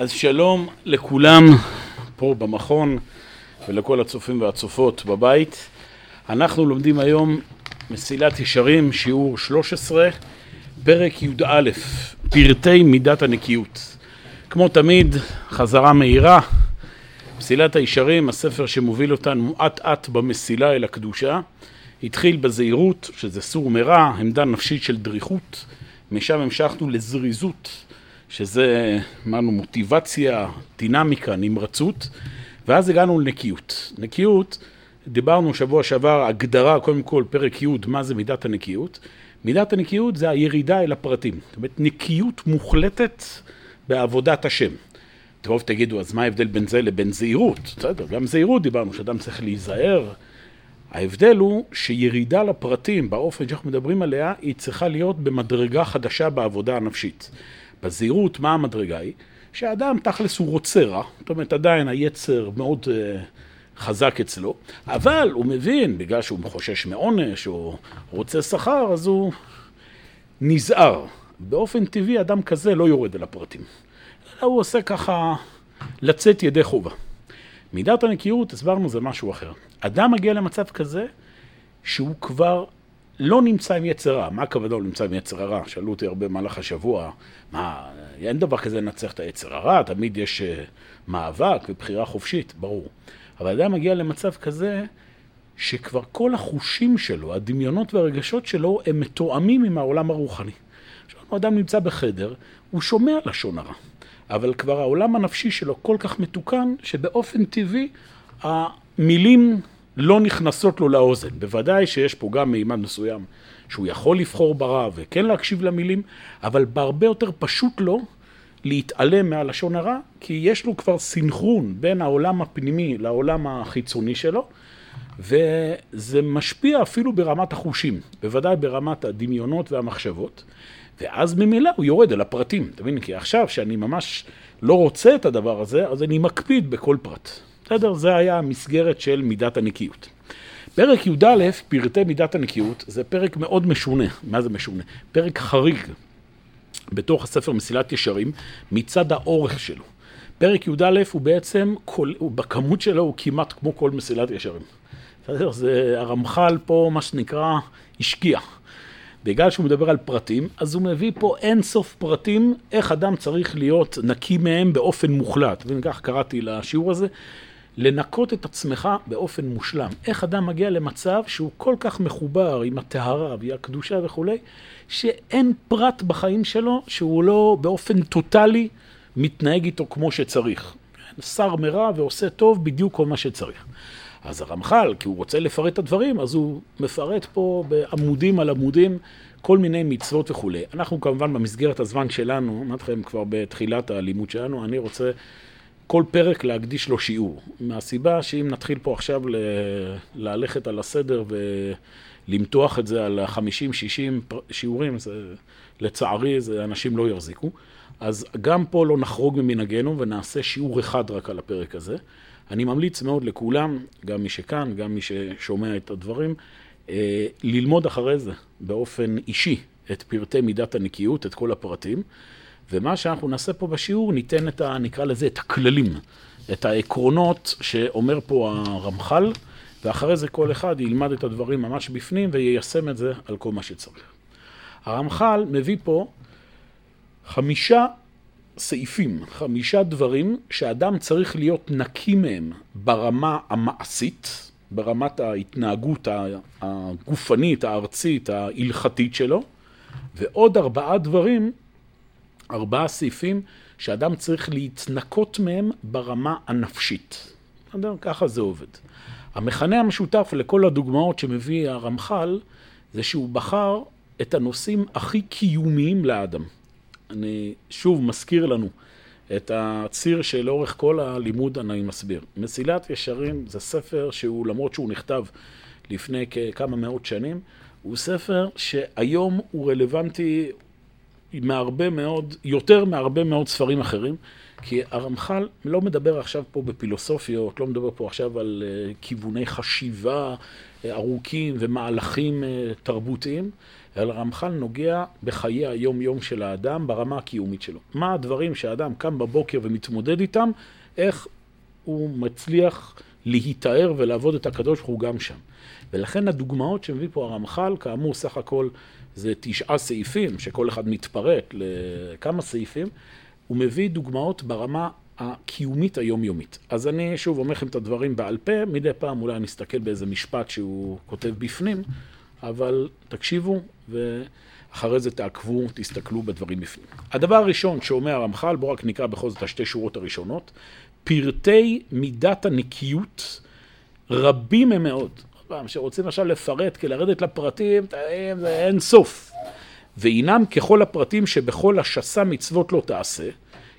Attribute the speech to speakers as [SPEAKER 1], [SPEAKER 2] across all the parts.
[SPEAKER 1] אז שלום לכולם פה במכון ולכל הצופים והצופות בבית. אנחנו לומדים היום מסילת ישרים, שיעור 13, פרק י"א, פרטי מידת הנקיות. כמו תמיד, חזרה מהירה, מסילת הישרים, הספר שמוביל אותנו אט אט במסילה אל הקדושה, התחיל בזהירות, שזה סור מרע, עמדה נפשית של דריכות, משם המשכנו לזריזות, שזה, אמרנו, מוטיבציה, דינמיקה, נמרצות, ואז הגענו לנקיות. נקיות, דיברנו שבוע שעבר, הגדרה, קודם כל, פרק י', מה זה מידת הנקיות. מידת הנקיות זה הירידה אל הפרטים. זאת אומרת, נקיות מוחלטת בעבודת השם. טוב, תגידו, אז מה ההבדל בין זה לבין זהירות? בסדר, גם זהירות דיברנו, שאדם צריך להיזהר. ההבדל הוא שירידה לפרטים, באופן שאנחנו מדברים עליה, היא צריכה להיות במדרגה חדשה בעבודה הנפשית. בזהירות, מה המדרגה היא? שהאדם תכלס הוא רוצה רע, זאת אומרת עדיין היצר מאוד uh, חזק אצלו, אבל הוא מבין, בגלל שהוא חושש מעונש או רוצה שכר, אז הוא נזהר. באופן טבעי אדם כזה לא יורד אל הפרטים, אלא הוא עושה ככה לצאת ידי חובה. מידת הנקיות, הסברנו, זה משהו אחר. אדם מגיע למצב כזה שהוא כבר לא נמצא עם יצר רע. מה הכוונה לא נמצא עם יצר הרע? שאלו אותי הרבה במהלך השבוע, מה, אין דבר כזה לנצח את היצר הרע, תמיד יש uh, מאבק ובחירה חופשית, ברור. אבל אדם מגיע למצב כזה שכבר כל החושים שלו, הדמיונות והרגשות שלו, הם מתואמים עם העולם הרוחני. עכשיו, אדם נמצא בחדר, הוא שומע לשון הרע, אבל כבר העולם הנפשי שלו כל כך מתוקן, שבאופן טבעי המילים לא נכנסות לו לאוזן. בוודאי שיש פה גם מימד מסוים שהוא יכול לבחור ברע וכן להקשיב למילים, אבל בהרבה יותר פשוט לו להתעלם מהלשון הרע, כי יש לו כבר סינכרון בין העולם הפנימי לעולם החיצוני שלו, וזה משפיע אפילו ברמת החושים, בוודאי ברמת הדמיונות והמחשבות, ואז ממילא הוא יורד אל הפרטים. אתה מבין? כי עכשיו שאני ממש לא רוצה את הדבר הזה, אז אני מקפיד בכל פרט. בסדר? זה היה המסגרת של מידת הנקיות. פרק י"א, פרטי מידת הנקיות, זה פרק מאוד משונה. מה זה משונה? פרק חריג בתוך הספר מסילת ישרים, מצד האורך שלו. פרק י"א הוא בעצם, כל, הוא, בכמות שלו הוא כמעט כמו כל מסילת ישרים. בסדר? זה הרמח"ל פה, מה שנקרא, השקיע. בגלל שהוא מדבר על פרטים, אז הוא מביא פה אין סוף פרטים, איך אדם צריך להיות נקי מהם באופן מוחלט. וכך קראתי לשיעור הזה, לנקות את עצמך באופן מושלם. איך אדם מגיע למצב שהוא כל כך מחובר עם הטהרה והקדושה וכולי, שאין פרט בחיים שלו שהוא לא באופן טוטאלי מתנהג איתו כמו שצריך. שר מרע ועושה טוב בדיוק כל מה שצריך. אז הרמח"ל, כי הוא רוצה לפרט את הדברים, אז הוא מפרט פה בעמודים על עמודים כל מיני מצוות וכולי. אנחנו כמובן במסגרת הזמן שלנו, אמרתי לכם כבר בתחילת הלימוד שלנו, אני רוצה כל פרק להקדיש לו שיעור. מהסיבה שאם נתחיל פה עכשיו ל... ללכת על הסדר ולמתוח את זה על 50-60 שיעורים, זה, לצערי זה אנשים לא יחזיקו. אז גם פה לא נחרוג ממנהגנו ונעשה שיעור אחד רק על הפרק הזה. אני ממליץ מאוד לכולם, גם מי שכאן, גם מי ששומע את הדברים, אה, ללמוד אחרי זה באופן אישי את פרטי מידת הנקיות, את כל הפרטים. ומה שאנחנו נעשה פה בשיעור, ניתן את ה... נקרא לזה את הכללים, את העקרונות שאומר פה הרמח"ל, ואחרי זה כל אחד ילמד את הדברים ממש בפנים ויישם את זה על כל מה שצריך. הרמח"ל מביא פה חמישה סעיפים, חמישה דברים שאדם צריך להיות נקי מהם ברמה המעשית, ברמת ההתנהגות הגופנית, הארצית, ההלכתית שלו, ועוד ארבעה דברים ארבעה סעיפים שאדם צריך להתנקות מהם ברמה הנפשית. בסדר? ככה זה עובד. המכנה המשותף לכל הדוגמאות שמביא הרמח"ל זה שהוא בחר את הנושאים הכי קיומיים לאדם. אני שוב מזכיר לנו את הציר שלאורך כל הלימוד אני מסביר. מסילת ישרים זה ספר שהוא, למרות שהוא נכתב לפני כמה מאות שנים, הוא ספר שהיום הוא רלוונטי, מהרבה מאוד, יותר מהרבה מאוד ספרים אחרים, כי הרמח"ל לא מדבר עכשיו פה בפילוסופיות, לא מדבר פה עכשיו על uh, כיווני חשיבה uh, ארוכים ומהלכים uh, תרבותיים, אלא רמח"ל נוגע בחיי היום-יום של האדם ברמה הקיומית שלו. מה הדברים שהאדם קם בבוקר ומתמודד איתם, איך הוא מצליח להיטהר ולעבוד את הקדוש ברוך הוא גם שם. ולכן הדוגמאות שמביא פה הרמח"ל, כאמור סך הכל זה תשעה סעיפים, שכל אחד מתפרק לכמה סעיפים, הוא מביא דוגמאות ברמה הקיומית היומיומית. אז אני שוב אומר לכם את הדברים בעל פה, מדי פעם אולי נסתכל באיזה משפט שהוא כותב בפנים, אבל תקשיבו ואחרי זה תעקבו, תסתכלו בדברים בפנים. הדבר הראשון שאומר הרמח"ל, בואו רק נקרא בכל זאת השתי שורות הראשונות, פרטי מידת הנקיות רבים הם מאוד. פעם, שרוצים עכשיו לפרט, כי לרדת לפרטים, זה אין סוף. והינם ככל הפרטים שבכל השסה מצוות לא תעשה,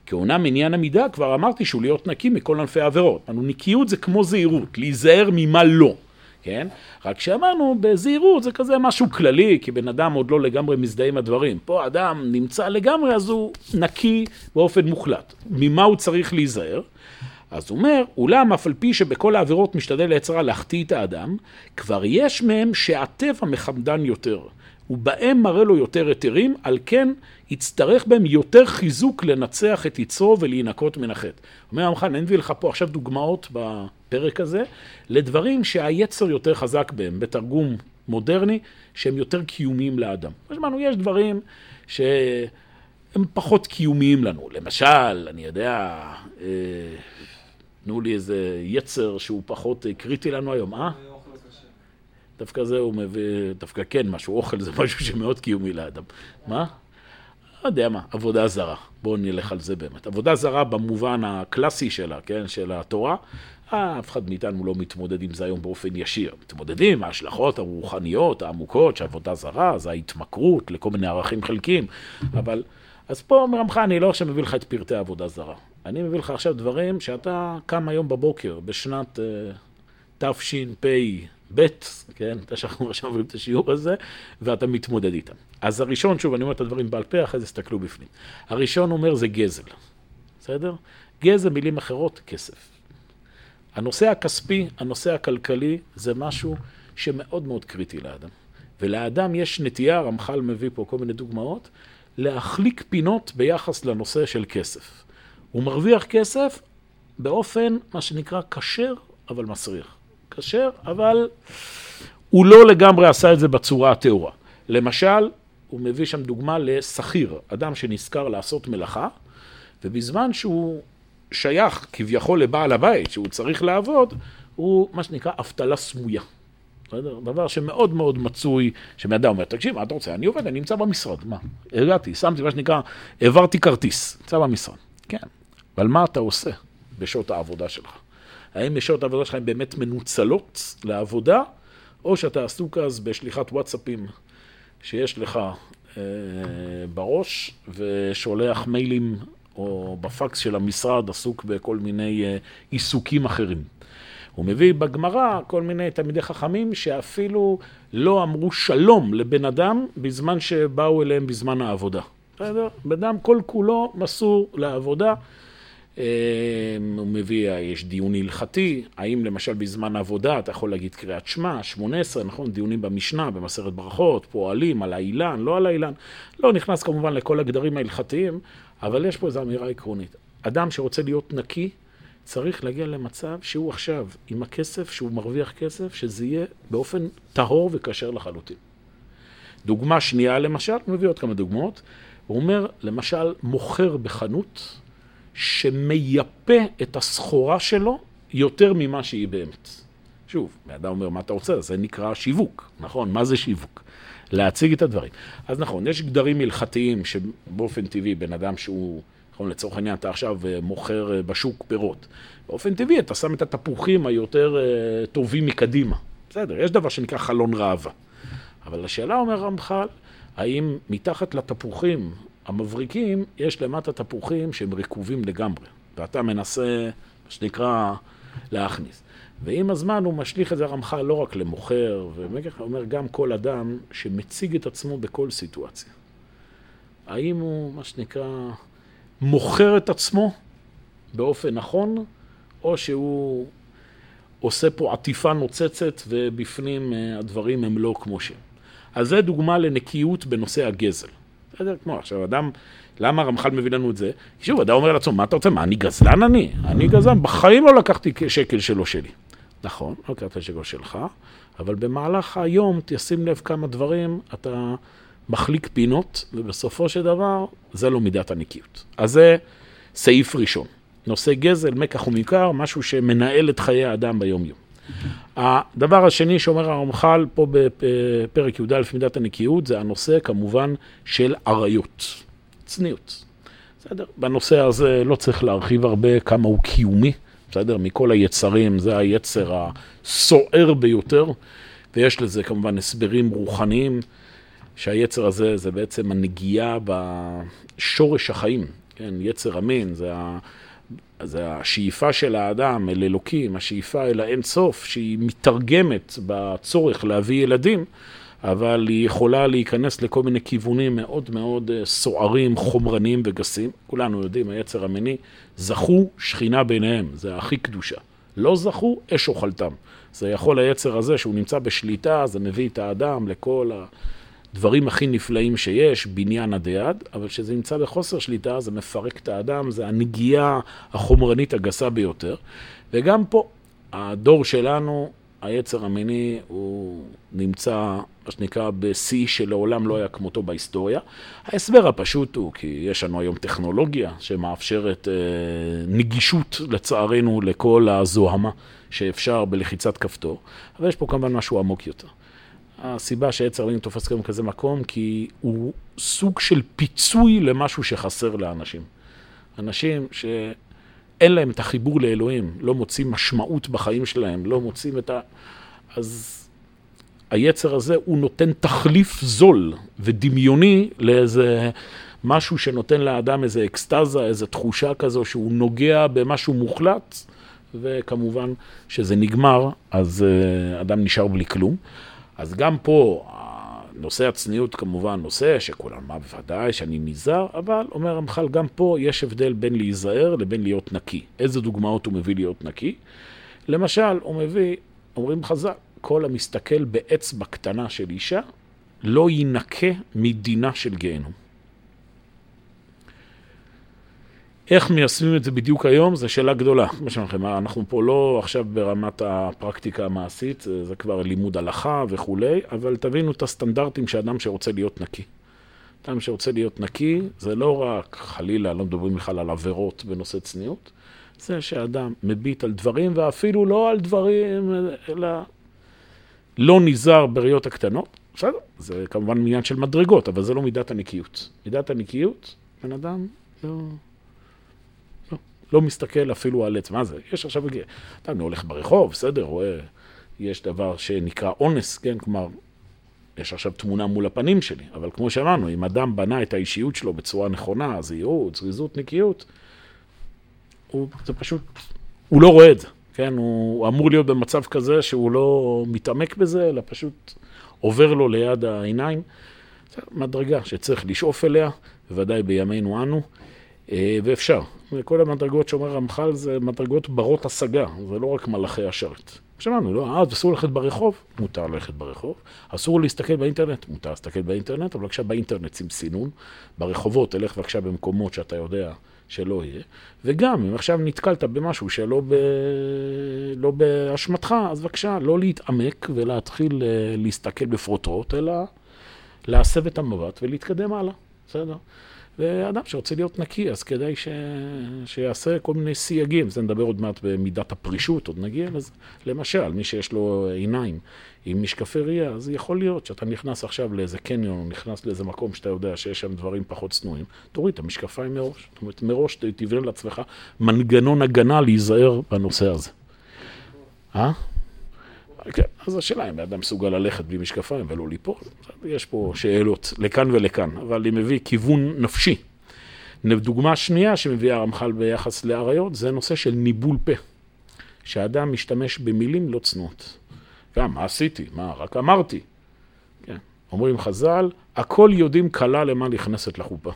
[SPEAKER 1] כעונם עניין המידה, כבר אמרתי שהוא להיות נקי מכל ענפי העבירות. אנו נקיות זה כמו זהירות, להיזהר ממה לא, כן? רק שאמרנו, בזהירות זה כזה משהו כללי, כי בן אדם עוד לא לגמרי מזדהה עם הדברים. פה אדם נמצא לגמרי, אז הוא נקי באופן מוחלט. ממה הוא צריך להיזהר? אז הוא אומר, אולם אף על פי שבכל העבירות משתדל היצרה להחטיא את האדם, כבר יש מהם שהטבע מחמדן יותר. ובהם מראה לו יותר היתרים, על כן יצטרך בהם יותר חיזוק לנצח את יצרו ולהינקות מן החטא. אומר המח"ל, אני מביא לך פה עכשיו דוגמאות בפרק הזה, לדברים שהיצר יותר חזק בהם, בתרגום מודרני, שהם יותר קיומיים לאדם. כמו יש דברים שהם פחות קיומיים לנו. למשל, אני יודע, אה, תנו לי איזה יצר שהוא פחות קריטי לנו היום, אה? דווקא זה הוא מביא, דווקא כן, משהו, אוכל זה משהו שמאוד קיומי לאדם. מה? לא יודע מה, עבודה זרה. בואו נלך על זה באמת. עבודה זרה במובן הקלאסי שלה, כן, של התורה, אף אחד מאיתנו לא מתמודד עם זה היום באופן ישיר. מתמודדים עם ההשלכות הרוחניות, העמוקות, שעבודה זרה, זה ההתמכרות לכל מיני ערכים חלקיים, אבל... אז פה אומר עמך, אני לא עכשיו מביא לך את פרטי העבודה זרה. אני מביא לך עכשיו דברים שאתה קם היום בבוקר, בשנת uh, תשפ"ב, כן, שאנחנו עכשיו עוברים את השיעור הזה, ואתה מתמודד איתם. אז הראשון, שוב, אני אומר את הדברים בעל פה, אחרי זה תסתכלו בפנים. הראשון אומר זה גזל, בסדר? גזל, מילים אחרות, כסף. הנושא הכספי, הנושא הכלכלי, זה משהו שמאוד מאוד קריטי לאדם. ולאדם יש נטייה, רמח"ל מביא פה כל מיני דוגמאות, להחליק פינות ביחס לנושא של כסף. הוא מרוויח כסף באופן, מה שנקרא, כשר, אבל מסריח. כשר, אבל הוא לא לגמרי עשה את זה בצורה הטהורה. למשל, הוא מביא שם דוגמה לשכיר, אדם שנזכר לעשות מלאכה, ובזמן שהוא שייך כביכול לבעל הבית, שהוא צריך לעבוד, הוא מה שנקרא אבטלה סמויה. דבר שמאוד מאוד מצוי, שבן אומר, תקשיב, מה אתה רוצה? אני עובד, אני נמצא במשרד, מה? הגעתי, שמתי מה שנקרא, העברתי כרטיס, נמצא במשרד. כן, אבל מה אתה עושה בשעות העבודה שלך? האם בשעות העבודה שלך הן באמת מנוצלות לעבודה, או שאתה עסוק אז בשליחת וואטסאפים שיש לך אה, בראש, ושולח מיילים, או בפקס של המשרד עסוק בכל מיני אה, עיסוקים אחרים. הוא מביא בגמרא כל מיני תלמידי חכמים שאפילו לא אמרו שלום לבן אדם בזמן שבאו אליהם בזמן העבודה. בסדר? בן אדם כל כולו מסור לעבודה. אה, הוא מביא, יש דיון הלכתי, האם למשל בזמן העבודה אתה יכול להגיד קריאת שמע, 18, נכון? דיונים במשנה, במסכת ברכות, פועלים על האילן, לא על האילן. לא נכנס כמובן לכל הגדרים ההלכתיים, אבל יש פה איזו אמירה עקרונית. אדם שרוצה להיות נקי, צריך להגיע למצב שהוא עכשיו, עם הכסף, שהוא מרוויח כסף, שזה יהיה באופן טהור וכשר לחלוטין. דוגמה שנייה למשל, הוא מביא עוד כמה דוגמאות, הוא אומר, למשל, מוכר בחנות שמייפה את הסחורה שלו יותר ממה שהיא באמת. שוב, האדם אומר, מה אתה רוצה? זה נקרא שיווק, נכון? מה זה שיווק? להציג את הדברים. אז נכון, יש גדרים הלכתיים שבאופן טבעי בן אדם שהוא נכון, לצורך העניין אתה עכשיו אה, מוכר אה, בשוק פירות. באופן טבעי אתה שם את התפוחים היותר אה, טובים מקדימה. בסדר, יש דבר שנקרא חלון ראווה. אבל השאלה, אומר רמח"ל, האם מתחת לתפוחים המבריקים, יש למטה תפוחים שהם רקובים לגמרי, ואתה מנסה, מה שנקרא, להכניס. ועם הזמן הוא משליך את זה רמח"ל לא רק למוכר, הוא אומר גם כל אדם שמציג את עצמו בכל סיטואציה. האם הוא, מה שנקרא, מוכר את עצמו באופן נכון, או שהוא עושה פה עטיפה נוצצת ובפנים אה, הדברים הם לא כמו שהם. אז זה דוגמה לנקיות בנושא הגזל. בסדר? כמו עכשיו, אדם, למה הרמח"ל מביא לנו את זה? שוב, אדם אומר לעצמו, מה אתה רוצה? מה, אני גזלן אני? אני גזלן, בחיים לא לקחתי שקל שלו שלי. נכון, לא לקחת שקל שלך, אבל במהלך היום תשים לב כמה דברים, אתה מחליק פינות, ובסופו של דבר, זה לא מידת הנקיות. אז זה סעיף ראשון. נושא גזל, מקח ומקר, משהו שמנהל את חיי האדם ביום-יום. הדבר השני שאומר הרמח"ל פה בפרק י"א מידת הנקיות, זה הנושא כמובן של עריות, צניעות. בסדר? בנושא הזה לא צריך להרחיב הרבה כמה הוא קיומי, בסדר? מכל היצרים זה היצר הסוער ביותר, ויש לזה כמובן הסברים רוחניים, שהיצר הזה זה בעצם הנגיעה בשורש החיים, כן? יצר המין, זה ה... זה השאיפה של האדם אל אלוקים, השאיפה אל האין סוף, שהיא מתרגמת בצורך להביא ילדים, אבל היא יכולה להיכנס לכל מיני כיוונים מאוד מאוד אה, סוערים, חומרניים וגסים. כולנו יודעים, היצר המיני, זכו שכינה ביניהם, זה הכי קדושה. לא זכו, אש אוכלתם. זה יכול היצר הזה, שהוא נמצא בשליטה, זה מביא את האדם לכל ה... דברים הכי נפלאים שיש, בניין עד יד, אבל כשזה נמצא בחוסר שליטה, זה מפרק את האדם, זה הנגיעה החומרנית הגסה ביותר. וגם פה, הדור שלנו, היצר המיני, הוא נמצא, מה שנקרא, בשיא שלעולם לא היה כמותו בהיסטוריה. ההסבר הפשוט הוא כי יש לנו היום טכנולוגיה שמאפשרת אה, נגישות, לצערנו, לכל הזוהמה שאפשר בלחיצת כפתור, אבל יש פה כמובן משהו עמוק יותר. הסיבה שעץ הרעים תופס גם כזה מקום, כי הוא סוג של פיצוי למשהו שחסר לאנשים. אנשים שאין להם את החיבור לאלוהים, לא מוצאים משמעות בחיים שלהם, לא מוצאים את ה... אז היצר הזה, הוא נותן תחליף זול ודמיוני לאיזה משהו שנותן לאדם איזה אקסטזה, איזו תחושה כזו שהוא נוגע במשהו מוחלט, וכמובן שזה נגמר, אז אה, אדם נשאר בלי כלום. אז גם פה, נושא הצניעות כמובן נושא שכולם, מה בוודאי שאני נזהר, אבל אומר רמח"ל, גם פה יש הבדל בין להיזהר לבין להיות נקי. איזה דוגמאות הוא מביא להיות נקי? למשל, הוא מביא, אומרים חז"ל, כל המסתכל באצבע קטנה של אישה, לא יינקה מדינה של גיהנום. איך מיישמים את זה בדיוק היום, זו שאלה גדולה. אנחנו פה לא עכשיו ברמת הפרקטיקה המעשית, זה כבר לימוד הלכה וכולי, אבל תבינו את הסטנדרטים של אדם שרוצה להיות נקי. אדם שרוצה להיות נקי, זה לא רק, חלילה, לא מדברים בכלל על עבירות בנושא צניעות, זה שאדם מביט על דברים, ואפילו לא על דברים, אלא לא נזהר בראיות הקטנות. בסדר, זה כמובן עניין של מדרגות, אבל זה לא מידת הנקיות. מידת הנקיות, בן אדם לא... לא מסתכל אפילו על עץ. מה זה? יש עכשיו, אתה הולך ברחוב, בסדר, רואה, יש דבר שנקרא אונס, כן? כלומר, יש עכשיו תמונה מול הפנים שלי, אבל כמו שאמרנו, אם אדם בנה את האישיות שלו בצורה נכונה, זהירות, זריזות, נקיות, הוא, זה פשוט, הוא לא רואה את זה, כן? הוא אמור להיות במצב כזה שהוא לא מתעמק בזה, אלא פשוט עובר לו ליד העיניים. זו מדרגה שצריך לשאוף אליה, בוודאי בימינו אנו. אה, ואפשר. וכל המדרגות שאומר רמח"ל זה מדרגות ברות השגה, זה לא רק מלאכי השרת. שמענו, לא, אז אסור ללכת ברחוב, מותר ללכת ברחוב. אסור להסתכל באינטרנט, מותר להסתכל באינטרנט, אבל בבקשה באינטרנט שים סינון. ברחובות, תלך בבקשה במקומות שאתה יודע שלא יהיה. וגם, אם עכשיו נתקלת במשהו שלא ב... לא באשמתך, אז בבקשה, לא להתעמק ולהתחיל אה, להסתכל בפרוטרוט, אלא להסב את המבט ולהתקדם הלאה, בסדר? ואדם שרוצה להיות נקי, אז כדאי ש... שיעשה כל מיני סייגים. זה נדבר עוד מעט במידת הפרישות, עוד נגיע לזה. למשל, מי שיש לו עיניים עם משקפי ראייה, אז יכול להיות שאתה נכנס עכשיו לאיזה קניון, או נכנס לאיזה מקום שאתה יודע שיש שם דברים פחות צנועים, תוריד את המשקפיים מראש. זאת אומרת, מראש תבנה לעצמך מנגנון הגנה להיזהר בנושא הזה. אה? כן, אז השאלה אם האדם מסוגל ללכת בלי משקפיים ולא ליפול. יש פה שאלות לכאן ולכאן, אבל אני מביא כיוון נפשי. דוגמה שנייה שמביא הרמח"ל ביחס לאריות, זה נושא של ניבול פה. שהאדם משתמש במילים לא צנועות. גם, מה עשיתי? מה, רק אמרתי. כן. אומרים חז"ל, הכל יודעים קלה למה נכנסת לחופה.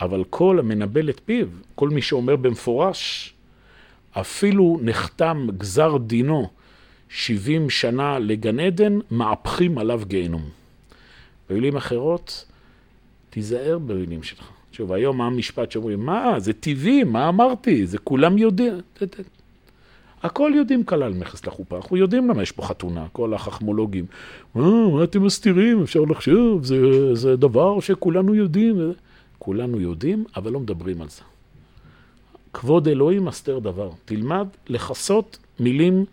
[SPEAKER 1] אבל כל המנבל את פיו, כל מי שאומר במפורש, אפילו נחתם גזר דינו 70 שנה לגן עדן, מהפכים עליו גיהנום. במילים אחרות, תיזהר במילים שלך. שוב, היום המשפט שאומרים, מה, זה טבעי, מה אמרתי, זה כולם יודעים. הכל יודעים כלל מכס לחופה, אנחנו יודעים למה יש פה חתונה, כל החכמולוגים. מה, מה אתם מסתירים, אפשר לחשוב, זה, זה דבר שכולנו יודעים. כולנו יודעים, אבל לא מדברים על זה. כבוד אלוהים מסתר דבר. תלמד לכסות מילים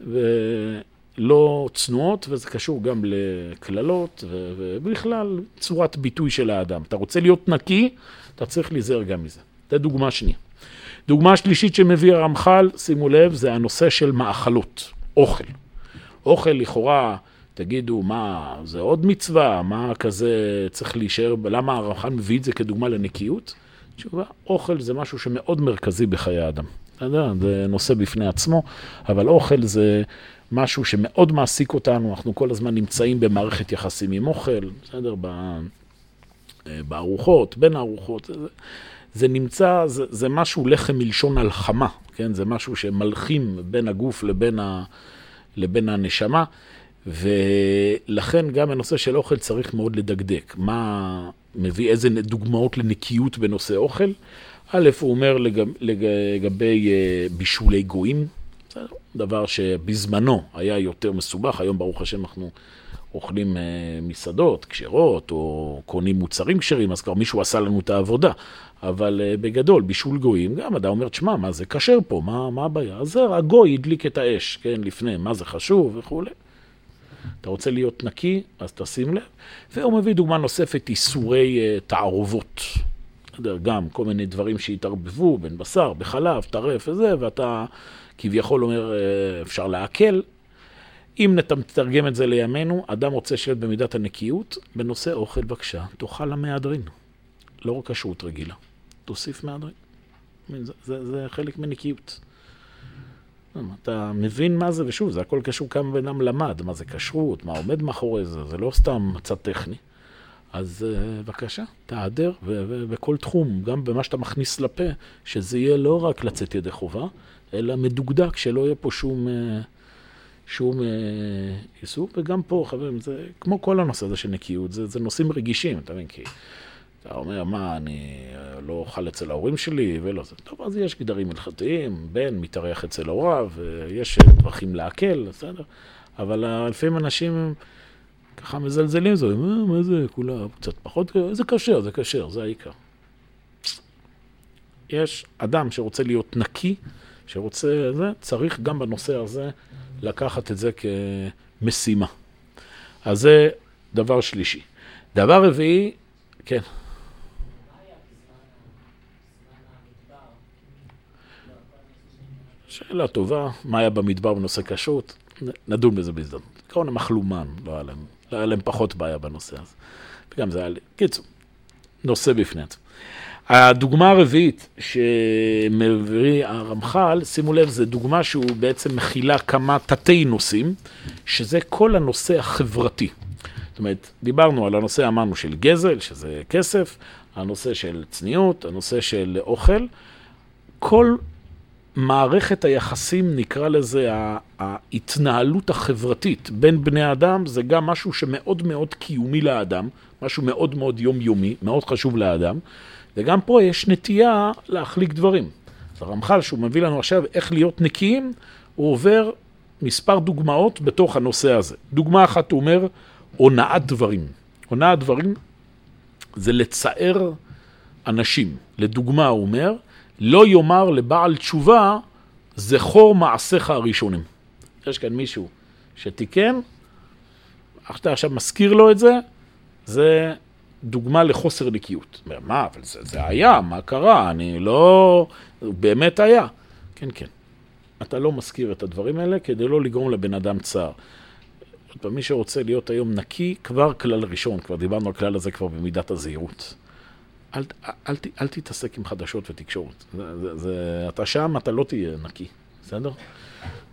[SPEAKER 1] ולא צנועות, וזה קשור גם לקללות ובכלל צורת ביטוי של האדם. אתה רוצה להיות נקי, אתה צריך להיזהר גם מזה. זו דוגמה שנייה. דוגמה שלישית שמביא הרמח"ל, שימו לב, זה הנושא של מאכלות, אוכל. אוכל לכאורה, תגידו, מה, זה עוד מצווה? מה כזה צריך להישאר, למה הרמח"ל מביא את זה כדוגמה לנקיות? תשובה, אוכל זה משהו שמאוד מרכזי בחיי האדם. יודע, זה נושא בפני עצמו, אבל אוכל זה משהו שמאוד מעסיק אותנו, אנחנו כל הזמן נמצאים במערכת יחסים עם אוכל, בסדר? בארוחות, בין הארוחות. זה, זה נמצא, זה, זה משהו לחם מלשון הלחמה, כן? זה משהו שמלחים בין הגוף לבין, ה, לבין הנשמה, ולכן גם הנושא של אוכל צריך מאוד לדקדק. מה מביא, איזה דוגמאות לנקיות בנושא אוכל? א', הוא אומר לגב, לגבי אה, בישולי גויים, דבר שבזמנו היה יותר מסובך, היום ברוך השם אנחנו אוכלים אה, מסעדות כשרות, או קונים מוצרים כשרים, אז כבר מישהו עשה לנו את העבודה. אבל uh, בגדול, בישול גויים, גם אדם אומר, תשמע, מה זה כשר פה, מה, מה הבעיה? אז הגוי הדליק את האש, כן, לפני, מה זה חשוב וכולי. אתה רוצה להיות נקי, אז תשים לב. והוא מביא דוגמה נוספת, איסורי תערובות. גם כל מיני דברים שהתערבבו בין בשר, בחלב, טרף וזה, ואתה כביכול אומר, uh, אפשר לעכל. אם נתרגם את זה לימינו, אדם רוצה שיהיה במידת הנקיות, בנושא אוכל בבקשה, תאכל המהדרין. לא רק כשרות רגילה. תוסיף מהדרין. זה, זה, זה חלק מנקיות. אתה מבין מה זה, ושוב, זה הכל קשור כמה בן אדם למד, מה זה כשרות, מה עומד מאחורי זה, זה לא סתם מצד טכני. אז uh, בבקשה, תעדר, ובכל תחום, גם במה שאתה מכניס לפה, שזה יהיה לא רק לצאת ידי חובה, אלא מדוקדק, שלא יהיה פה שום, uh, שום uh, עיסוק. וגם פה, חברים, זה כמו כל הנושא הזה של נקיות, זה, זה נושאים רגישים, אתה מבין? כי אתה אומר, מה, אני אה, לא אוכל אצל ההורים שלי ולא זה. טוב, אז יש גדרים הלכתיים, בן מתארח אצל הוריו, יש דרכים להקל, בסדר? אבל אה, לפעמים אנשים ככה מזלזלים, זה, מה, מה זה, כולה קצת פחות, זה כשר, זה כשר, זה העיקר. יש אדם שרוצה להיות נקי, שרוצה, זה, צריך גם בנושא הזה לקחת את זה כמשימה. אז זה דבר שלישי. דבר רביעי, כן. שאלה טובה, מה היה במדבר בנושא כשרות? נדון בזה בהזדמנות. עקרון הם אכלו מן, לא היה להם, היה להם פחות בעיה בנושא הזה. וגם זה היה לי, קיצור, נושא בפני עצמו. הדוגמה הרביעית שמביא הרמח"ל, שימו לב, זו דוגמה שהוא בעצם מכילה כמה תתי נושאים, שזה כל הנושא החברתי. זאת אומרת, דיברנו על הנושא, אמרנו, של גזל, שזה כסף, הנושא של צניעות, הנושא של אוכל. כל מערכת היחסים, נקרא לזה, ההתנהלות החברתית בין בני אדם, זה גם משהו שמאוד מאוד קיומי לאדם, משהו מאוד מאוד יומיומי, מאוד חשוב לאדם, וגם פה יש נטייה להחליק דברים. אז הרמח"ל, שהוא מביא לנו עכשיו איך להיות נקיים, הוא עובר מספר דוגמאות בתוך הנושא הזה. דוגמה אחת, הוא אומר, הונאת דברים. הונאת דברים זה לצער אנשים. לדוגמה, הוא אומר, לא יאמר לבעל תשובה, זכור מעשיך הראשונים. יש כאן מישהו שתיקן, אתה עכשיו מזכיר לו את זה, זה דוגמה לחוסר נקיות. מה, אבל זה, זה היה, מה קרה? אני לא... באמת היה. כן, כן. אתה לא מזכיר את הדברים האלה כדי לא לגרום לבן אדם צער. מי שרוצה להיות היום נקי, כבר כלל ראשון, כבר דיברנו על כלל הזה כבר במידת הזהירות. אל, אל, אל, אל תתעסק עם חדשות ותקשורת. זה, זה, זה, אתה שם, אתה לא תהיה נקי, בסדר?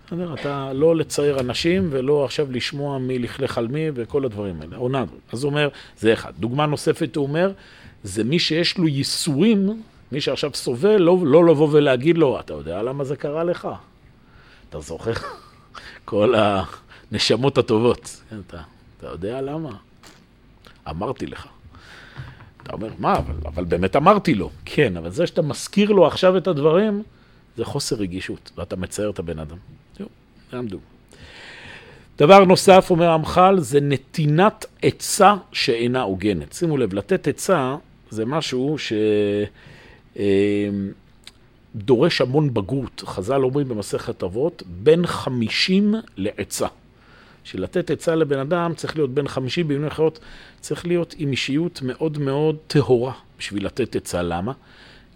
[SPEAKER 1] בסדר? אתה לא לצייר אנשים ולא עכשיו לשמוע מי לכלך על מי וכל הדברים האלה. עונה. אז הוא אומר, זה אחד. דוגמה נוספת, הוא אומר, זה מי שיש לו ייסורים, מי שעכשיו סובל, לא, לא לבוא ולהגיד לו, אתה יודע למה זה קרה לך? אתה זוכר? כל הנשמות הטובות. אתה, אתה יודע למה? אמרתי לך. אתה אומר, מה, אבל, אבל באמת אמרתי לו. כן, אבל זה שאתה מזכיר לו עכשיו את הדברים, זה חוסר רגישות, ואתה מצייר את הבן אדם. זהו, יעמדו. דבר נוסף, אומר המח"ל, זה נתינת עצה שאינה הוגנת. שימו לב, לתת עצה זה משהו שדורש המון בגרות. חז"ל אומרים במסכת אבות, בין חמישים לעצה. בשביל לתת עצה לבן אדם צריך להיות בין חמישים, במילים אחרות צריך להיות עם אישיות מאוד מאוד טהורה בשביל לתת עצה. למה?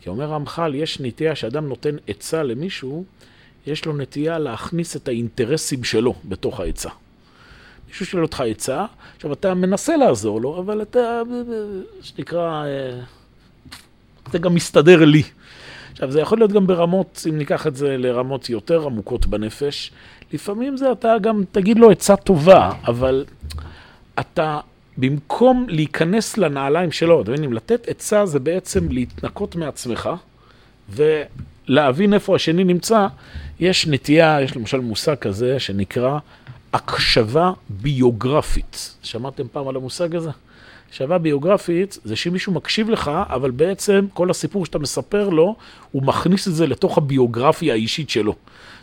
[SPEAKER 1] כי אומר המח"ל, יש נטייה שאדם נותן עצה למישהו, יש לו נטייה להכניס את האינטרסים שלו בתוך העצה. מישהו שואל אותך עצה, עכשיו אתה מנסה לעזור לו, אבל אתה, שנקרא, אה, זה גם מסתדר לי. עכשיו, זה יכול להיות גם ברמות, אם ניקח את זה לרמות יותר עמוקות בנפש, לפעמים זה אתה גם תגיד לו עצה טובה, אבל אתה, במקום להיכנס לנעליים שלו, אתם מבינים, לתת עצה זה בעצם להתנקות מעצמך, ולהבין איפה השני נמצא. יש נטייה, יש למשל מושג כזה שנקרא הקשבה ביוגרפית. שמעתם פעם על המושג הזה? הקשבה ביוגרפית זה שמישהו מקשיב לך, אבל בעצם כל הסיפור שאתה מספר לו, הוא מכניס את זה לתוך הביוגרפיה האישית שלו.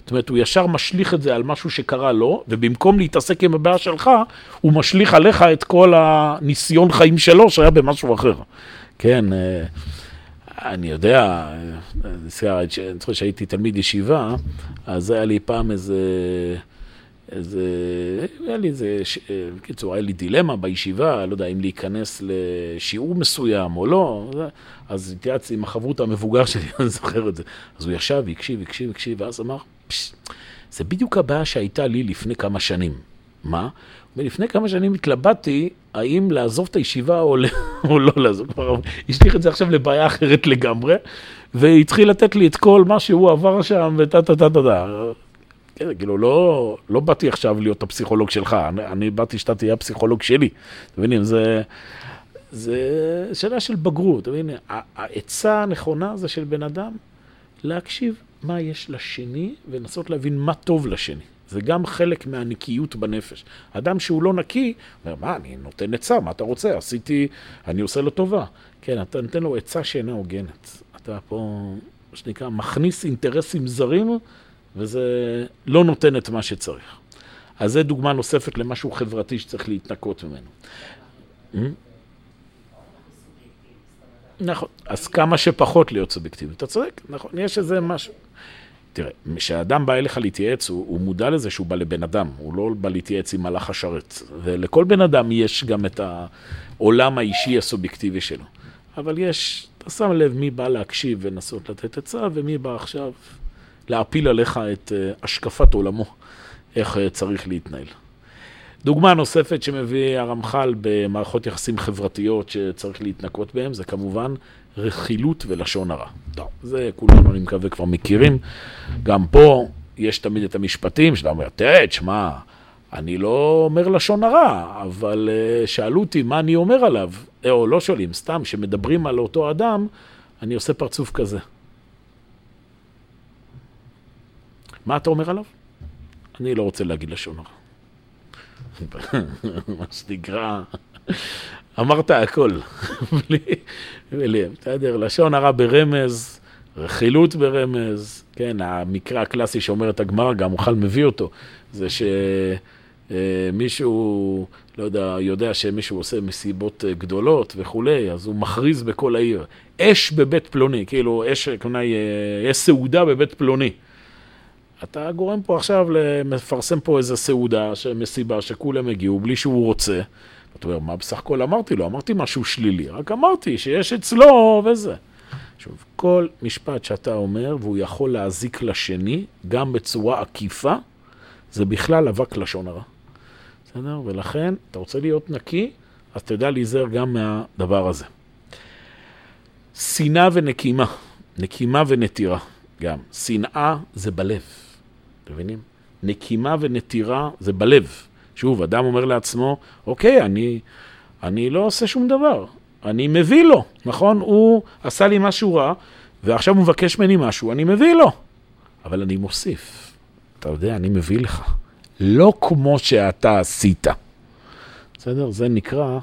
[SPEAKER 1] זאת אומרת, הוא ישר משליך את זה על משהו שקרה לו, ובמקום להתעסק עם הבעיה שלך, הוא משליך עליך את כל הניסיון חיים שלו שהיה במשהו אחר. כן, אה, אני יודע, אה, אני זוכר שהייתי תלמיד ישיבה, אז היה לי פעם איזה... איזה, היה לי איזה, בקיצור, היה לי דילמה בישיבה, לא יודע אם להיכנס לשיעור מסוים או לא, אז התייעצתי עם החברות המבוגר שלי, אני זוכר את זה. אז הוא ישב, הקשיב, הקשיב, הקשיב, ואז אמר, זה בדיוק הבעיה שהייתה לי לפני כמה שנים. מה? ולפני כמה שנים התלבטתי האם לעזוב את הישיבה או, או לא לעזוב. כבר השליך את זה עכשיו לבעיה אחרת לגמרי, והתחיל לתת לי את כל מה שהוא עבר שם, וטה טה טה טה טה. כן, כאילו, לא, לא באתי עכשיו להיות הפסיכולוג שלך, אני, אני באתי שאתה תהיה הפסיכולוג שלי. אתם מבינים, זה, זה שאלה של בגרות. אתם מבינים, העצה הנכונה זה של בן אדם להקשיב מה יש לשני ולנסות להבין מה טוב לשני. זה גם חלק מהנקיות בנפש. אדם שהוא לא נקי, אומר, מה, אני נותן עצה, מה אתה רוצה? עשיתי, אני עושה לו טובה. כן, אתה נותן לו עצה שאינה הוגנת. אתה פה, מה שנקרא, מכניס אינטרסים זרים. וזה לא נותן את מה שצריך. אז זו דוגמה נוספת למשהו חברתי שצריך להתנקות ממנו. נכון, אז כמה שפחות להיות סובייקטיבי. אתה צודק, נכון, יש איזה משהו. תראה, כשאדם בא אליך להתייעץ, הוא, הוא מודע לזה שהוא בא לבן אדם, הוא לא בא להתייעץ עם מלאך השרת. ולכל בן אדם יש גם את העולם האישי הסובייקטיבי שלו. אבל יש, אתה שם לב מי בא להקשיב ולנסות לתת עצה, ומי בא עכשיו להפיל עליך את אה, השקפת עולמו, איך אה, צריך להתנהל. דוגמה נוספת שמביא הרמח"ל במערכות יחסים חברתיות שצריך להתנקות בהן, זה כמובן רכילות ולשון הרע. טוב, זה כולנו, אני מקווה, כבר מכירים. גם פה יש תמיד את המשפטים שאתה אומר, תראה, תשמע, אני לא אומר לשון הרע, אבל אה, שאלו אותי מה אני אומר עליו, או לא שואלים, סתם, שמדברים על אותו אדם, אני עושה פרצוף כזה. מה אתה אומר עליו? אני לא רוצה להגיד לשון הרע. מה שנקרא, אמרת הכל. בלי, בסדר, לשון הרע ברמז, רכילות ברמז, כן, המקרה הקלאסי שאומרת הגמרא, גם אוכל מביא אותו, זה שמישהו, לא יודע, יודע שמישהו עושה מסיבות גדולות וכולי, אז הוא מכריז בכל העיר, אש בבית פלוני, כאילו, אש, כלומר, יש סעודה בבית פלוני. אתה גורם פה עכשיו, מפרסם פה איזה סעודה, מסיבה, שכולם הגיעו בלי שהוא רוצה. אתה אומר, מה בסך הכל אמרתי לו? אמרתי משהו שלילי, רק אמרתי שיש אצלו וזה. עכשיו, כל משפט שאתה אומר, והוא יכול להזיק לשני, גם בצורה עקיפה, זה בכלל אבק לשון הרע. בסדר? ולכן, אתה רוצה להיות נקי, אז תדע להיזהר גם מהדבר הזה. שנאה ונקימה, נקימה ונטירה גם. שנאה זה בלב. מבינים? נקימה ונטירה זה בלב. שוב, אדם אומר לעצמו, אוקיי, אני, אני לא עושה שום דבר, אני מביא לו, נכון? הוא עשה לי משהו רע, ועכשיו הוא מבקש ממני משהו, אני מביא לו. אבל אני מוסיף, אתה יודע, אני מביא לך. לא כמו שאתה עשית. בסדר? זה נקרא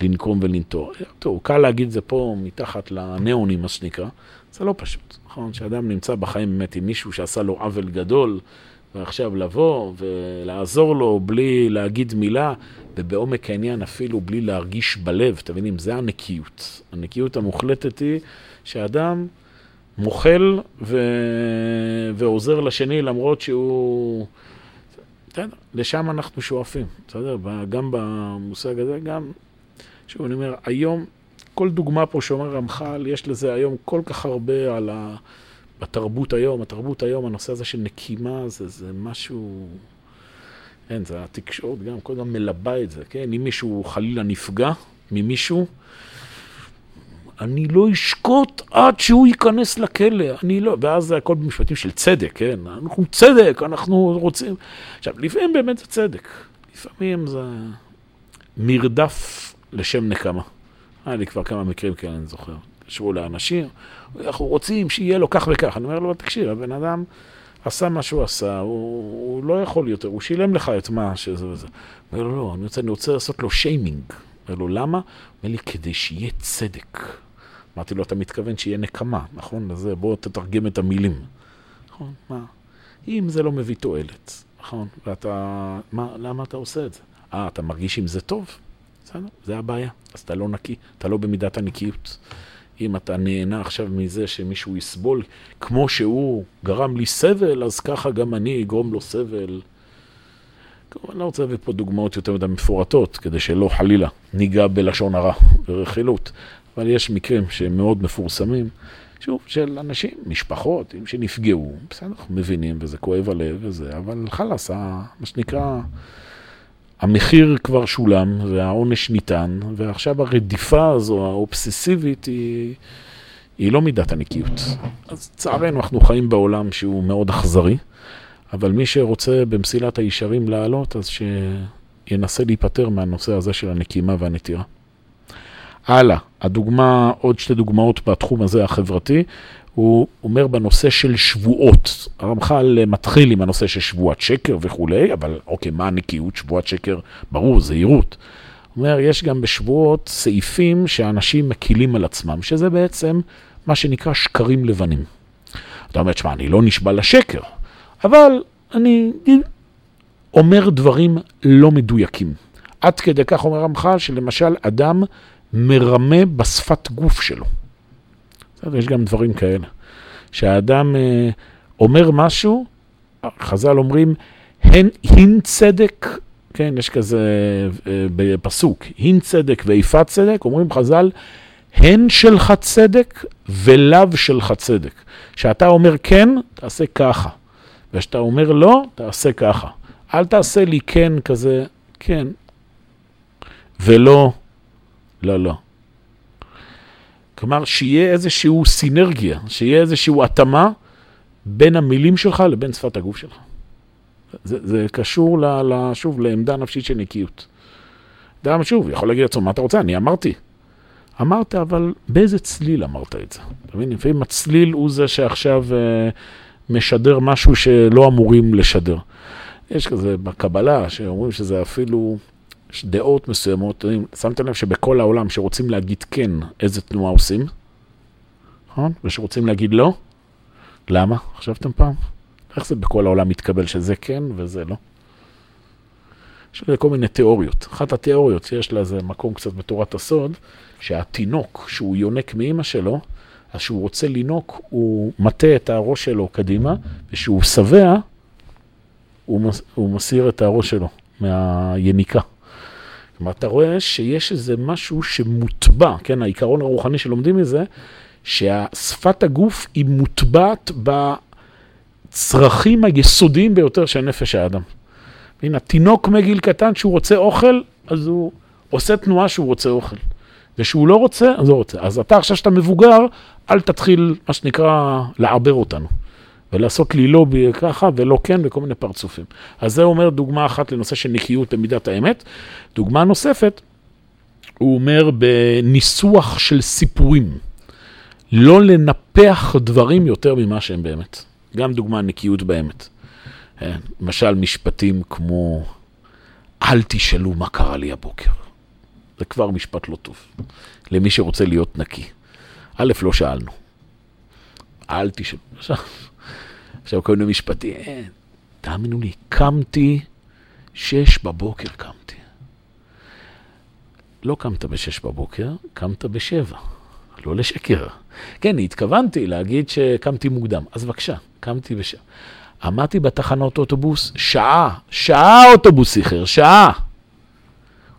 [SPEAKER 1] לנקום ולנטור. טוב, קל להגיד זה פה מתחת לניאונים, מה שנקרא. זה לא פשוט, נכון? שאדם נמצא בחיים באמת עם מישהו שעשה לו עוול גדול, ועכשיו לבוא ולעזור לו בלי להגיד מילה, ובעומק העניין אפילו בלי להרגיש בלב, אתם מבינים? זה הנקיות. הנקיות המוחלטת היא שאדם מוחל ו... ועוזר לשני למרות שהוא... בסדר, לשם אנחנו שואפים, בסדר? גם במושג הזה, גם, שוב, אני אומר, היום, כל דוגמה פה שאומר רמח"ל, יש לזה היום כל כך הרבה על ה... בתרבות היום, התרבות היום, הנושא הזה של נקימה, זה, זה משהו... אין, זה התקשורת גם, כל הזמן מלבה את זה, כן? אם מישהו חלילה נפגע ממישהו, אני לא אשקוט עד שהוא ייכנס לכלא, אני לא, ואז זה הכל במשפטים של צדק, כן? אנחנו צדק, אנחנו רוצים... עכשיו, לפעמים באמת זה צדק, לפעמים זה מרדף לשם נקמה. היה לי כבר כמה מקרים כאלה, אני זוכר. קשרו לאנשים, אנחנו רוצים שיהיה לו כך וכך. אני אומר לו, תקשיב, הבן אדם עשה מה שהוא עשה, הוא, הוא לא יכול יותר, הוא שילם לך את מה שזה וזה. הוא אומר לו, לא, אני רוצה, אני רוצה לעשות לו שיימינג. אומר לו, למה? אומר לי, כדי שיהיה צדק. אמרתי לו, אתה מתכוון שיהיה נקמה, נכון? אז בוא תתרגם את המילים. נכון, מה? אם זה לא מביא תועלת, נכון? ואתה, מה, למה אתה עושה את זה? אה, אתה מרגיש עם זה טוב? בסדר, זה הבעיה. אז אתה לא נקי, אתה לא במידת הנקיות. אם אתה נהנה עכשיו מזה שמישהו יסבול, כמו שהוא גרם לי סבל, אז ככה גם אני אגרום לו סבל. כמובן, לא רוצה להביא פה דוגמאות יותר מדי מפורטות, כדי שלא חלילה ניגע בלשון הרע ורכילות. אבל יש מקרים שהם מאוד מפורסמים, שוב, של אנשים, משפחות, שנפגעו, בסדר, אנחנו מבינים, וזה כואב הלב וזה, אבל חלאס, מה שנקרא, המחיר כבר שולם, והעונש ניתן, ועכשיו הרדיפה הזו, האובססיבית, היא, היא לא מידת הנקיות. אז לצערנו, אנחנו חיים בעולם שהוא מאוד אכזרי, אבל מי שרוצה במסילת הישרים לעלות, אז שינסה להיפטר מהנושא הזה של הנקימה והנטירה. הלאה, הדוגמה, עוד שתי דוגמאות בתחום הזה החברתי, הוא אומר בנושא של שבועות. הרמח"ל מתחיל עם הנושא של שבועת שקר וכולי, אבל אוקיי, מה הנקיות? שבועת שקר, ברור, זהירות. הוא אומר, יש גם בשבועות סעיפים שאנשים מקילים על עצמם, שזה בעצם מה שנקרא שקרים לבנים. אתה אומר, תשמע, אני לא נשבע לשקר, אבל אני אומר דברים לא מדויקים. עד כדי כך אומר רמח"ל, שלמשל אדם מרמה בשפת גוף שלו. בסדר, יש גם דברים כאלה. שהאדם אה, אומר משהו, חז"ל אומרים, הן, הין צדק, כן, יש כזה אה, בפסוק, הין צדק ואיפת צדק, אומרים חז"ל, הן שלך צדק ולאו שלך צדק. כשאתה אומר כן, תעשה ככה. וכשאתה אומר לא, תעשה ככה. אל תעשה לי כן כזה, כן, ולא לא, לא. כלומר, שיהיה איזושהי סינרגיה, שיהיה איזושהי התאמה בין המילים שלך לבין שפת הגוף שלך. זה, זה קשור, ל, ל, שוב, לעמדה נפשית של נקיות. אדם, שוב, יכול להגיד לעצמו, מה אתה רוצה? אני אמרתי. אמרת, אבל באיזה צליל אמרת את זה? אתה מבין? לפעמים הצליל הוא זה שעכשיו אה, משדר משהו שלא אמורים לשדר. יש כזה בקבלה, שאומרים שזה אפילו דעות מסוימות, שמתם לב שבכל העולם שרוצים להגיד כן, איזה תנועה עושים? נכון? ושרוצים להגיד לא? למה? חשבתם פעם? איך זה בכל העולם מתקבל שזה כן וזה לא? יש לזה כל מיני תיאוריות. אחת התיאוריות שיש לה איזה מקום קצת בתורת הסוד, שהתינוק, שהוא יונק מאימא שלו, אז כשהוא רוצה לינוק, הוא מטה את הראש שלו קדימה, וכשהוא שבע, הוא, מס, הוא מסיר את הראש שלו מהיניקה. כלומר, אתה רואה שיש איזה משהו שמוטבע, כן, העיקרון הרוחני שלומדים מזה, שהשפת הגוף היא מוטבעת בצרכים היסודיים ביותר של נפש האדם. הנה, תינוק מגיל קטן, שהוא רוצה אוכל, אז הוא עושה תנועה שהוא רוצה אוכל. ושהוא לא רוצה, אז לא רוצה. אז אתה עכשיו שאתה מבוגר, אל תתחיל, מה שנקרא, לעבר אותנו. ולעשות לי לא ככה ולא כן וכל מיני פרצופים. אז זה אומר דוגמה אחת לנושא של נקיות במידת האמת. דוגמה נוספת, הוא אומר בניסוח של סיפורים, לא לנפח דברים יותר ממה שהם באמת. גם דוגמה נקיות באמת. כן? למשל משפטים כמו, אל תשאלו מה קרה לי הבוקר. זה כבר משפט לא טוב, למי שרוצה להיות נקי. א', לא שאלנו. אל תשאלו. עכשיו, כל מיני משפטים, אין, תאמינו לי, קמתי, שש בבוקר קמתי. לא קמת בשש בבוקר, קמת בשבע. לא לשקר. כן, התכוונתי להגיד שקמתי מוקדם. אז בבקשה, קמתי בשבע. עמדתי בתחנות אוטובוס שעה, שעה האוטובוס איחר, שעה.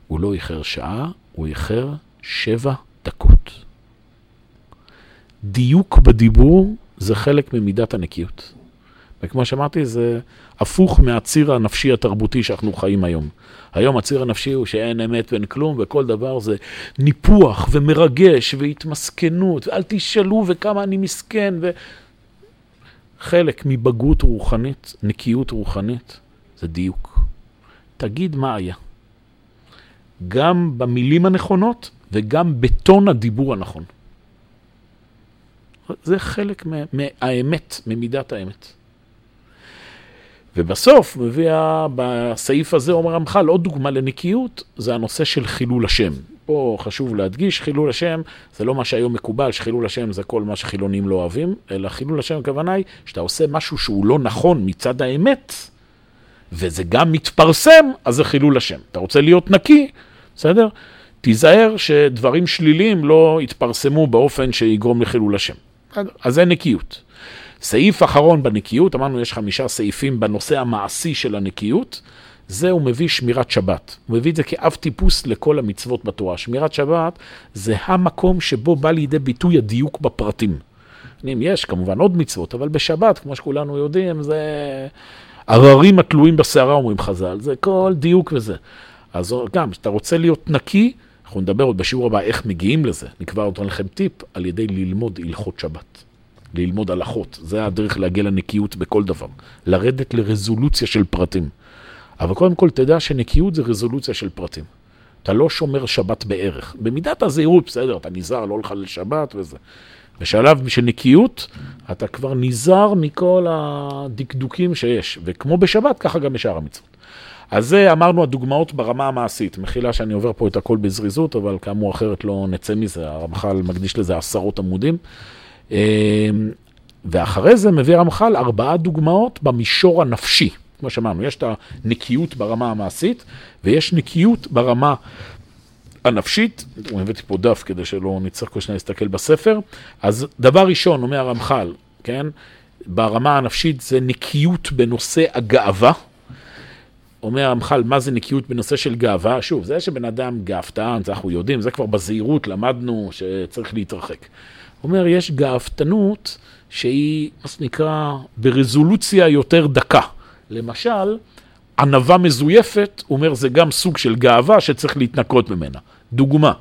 [SPEAKER 1] הוא לא איחר שעה, הוא איחר שבע דקות. דיוק בדיבור זה חלק ממידת הנקיות. וכמו שאמרתי, זה הפוך מהציר הנפשי התרבותי שאנחנו חיים היום. היום הציר הנפשי הוא שאין אמת ואין כלום, וכל דבר זה ניפוח ומרגש והתמסכנות, ואל תשאלו וכמה אני מסכן. ו... חלק מבגרות רוחנית, נקיות רוחנית, זה דיוק. תגיד מה היה. גם במילים הנכונות וגם בטון הדיבור הנכון. זה חלק מהאמת, ממידת האמת. ובסוף מביא, בסעיף הזה אומר רמח"ל, עוד דוגמה לנקיות, זה הנושא של חילול השם. פה חשוב להדגיש, חילול השם זה לא מה שהיום מקובל, שחילול השם זה כל מה שחילונים לא אוהבים, אלא חילול השם הכוונה היא שאתה עושה משהו שהוא לא נכון מצד האמת, וזה גם מתפרסם, אז זה חילול השם. אתה רוצה להיות נקי, בסדר? תיזהר שדברים שליליים לא יתפרסמו באופן שיגרום לחילול השם. אז זה נקיות. סעיף אחרון בנקיות, אמרנו יש חמישה סעיפים בנושא המעשי של הנקיות, זה הוא מביא שמירת שבת. הוא מביא את זה כאב טיפוס לכל המצוות בתורה. שמירת שבת זה המקום שבו בא לידי ביטוי הדיוק בפרטים. יש כמובן עוד מצוות, אבל בשבת, כמו שכולנו יודעים, זה הררים התלויים בסערה, אומרים חז"ל, זה כל דיוק וזה. אז גם, כשאתה רוצה להיות נקי, אנחנו נדבר עוד בשיעור הבא איך מגיעים לזה. נקבע עוד לכם טיפ על ידי ללמוד הלכות שבת. ללמוד הלכות. זה הדרך להגיע לנקיות בכל דבר. לרדת לרזולוציה של פרטים. אבל קודם כל תדע שנקיות זה רזולוציה של פרטים. אתה לא שומר שבת בערך. במידת הזהירות, בסדר, אתה נזהר, לא לחלל שבת וזה. בשלב של נקיות, אתה כבר נזהר מכל הדקדוקים שיש. וכמו בשבת, ככה גם בשאר המצוות. אז זה אמרנו הדוגמאות ברמה המעשית. מחילה שאני עובר פה את הכל בזריזות, אבל כאמור אחרת לא נצא מזה. הרמח"ל מקדיש לזה עשרות עמודים. אמ, ואחרי זה מביא הרמח"ל ארבעה דוגמאות במישור הנפשי. כמו שאמרנו, יש את הנקיות ברמה המעשית, ויש נקיות ברמה הנפשית. אני הבאתי פה דף כדי שלא נצטרך כל שניה להסתכל בספר. אז דבר ראשון, אומר הרמח"ל, כן, ברמה הנפשית זה נקיות בנושא הגאווה. אומר הרמח"ל, מה זה נקיות בנושא של גאווה? שוב, זה שבן אדם גאוותן, זה אנחנו יודעים, זה כבר בזהירות למדנו שצריך להתרחק. אומר, יש גאוותנות שהיא, מה שנקרא, ברזולוציה יותר דקה. למשל, ענווה מזויפת, הוא אומר, זה גם סוג של גאווה שצריך להתנקות ממנה. דוגמה,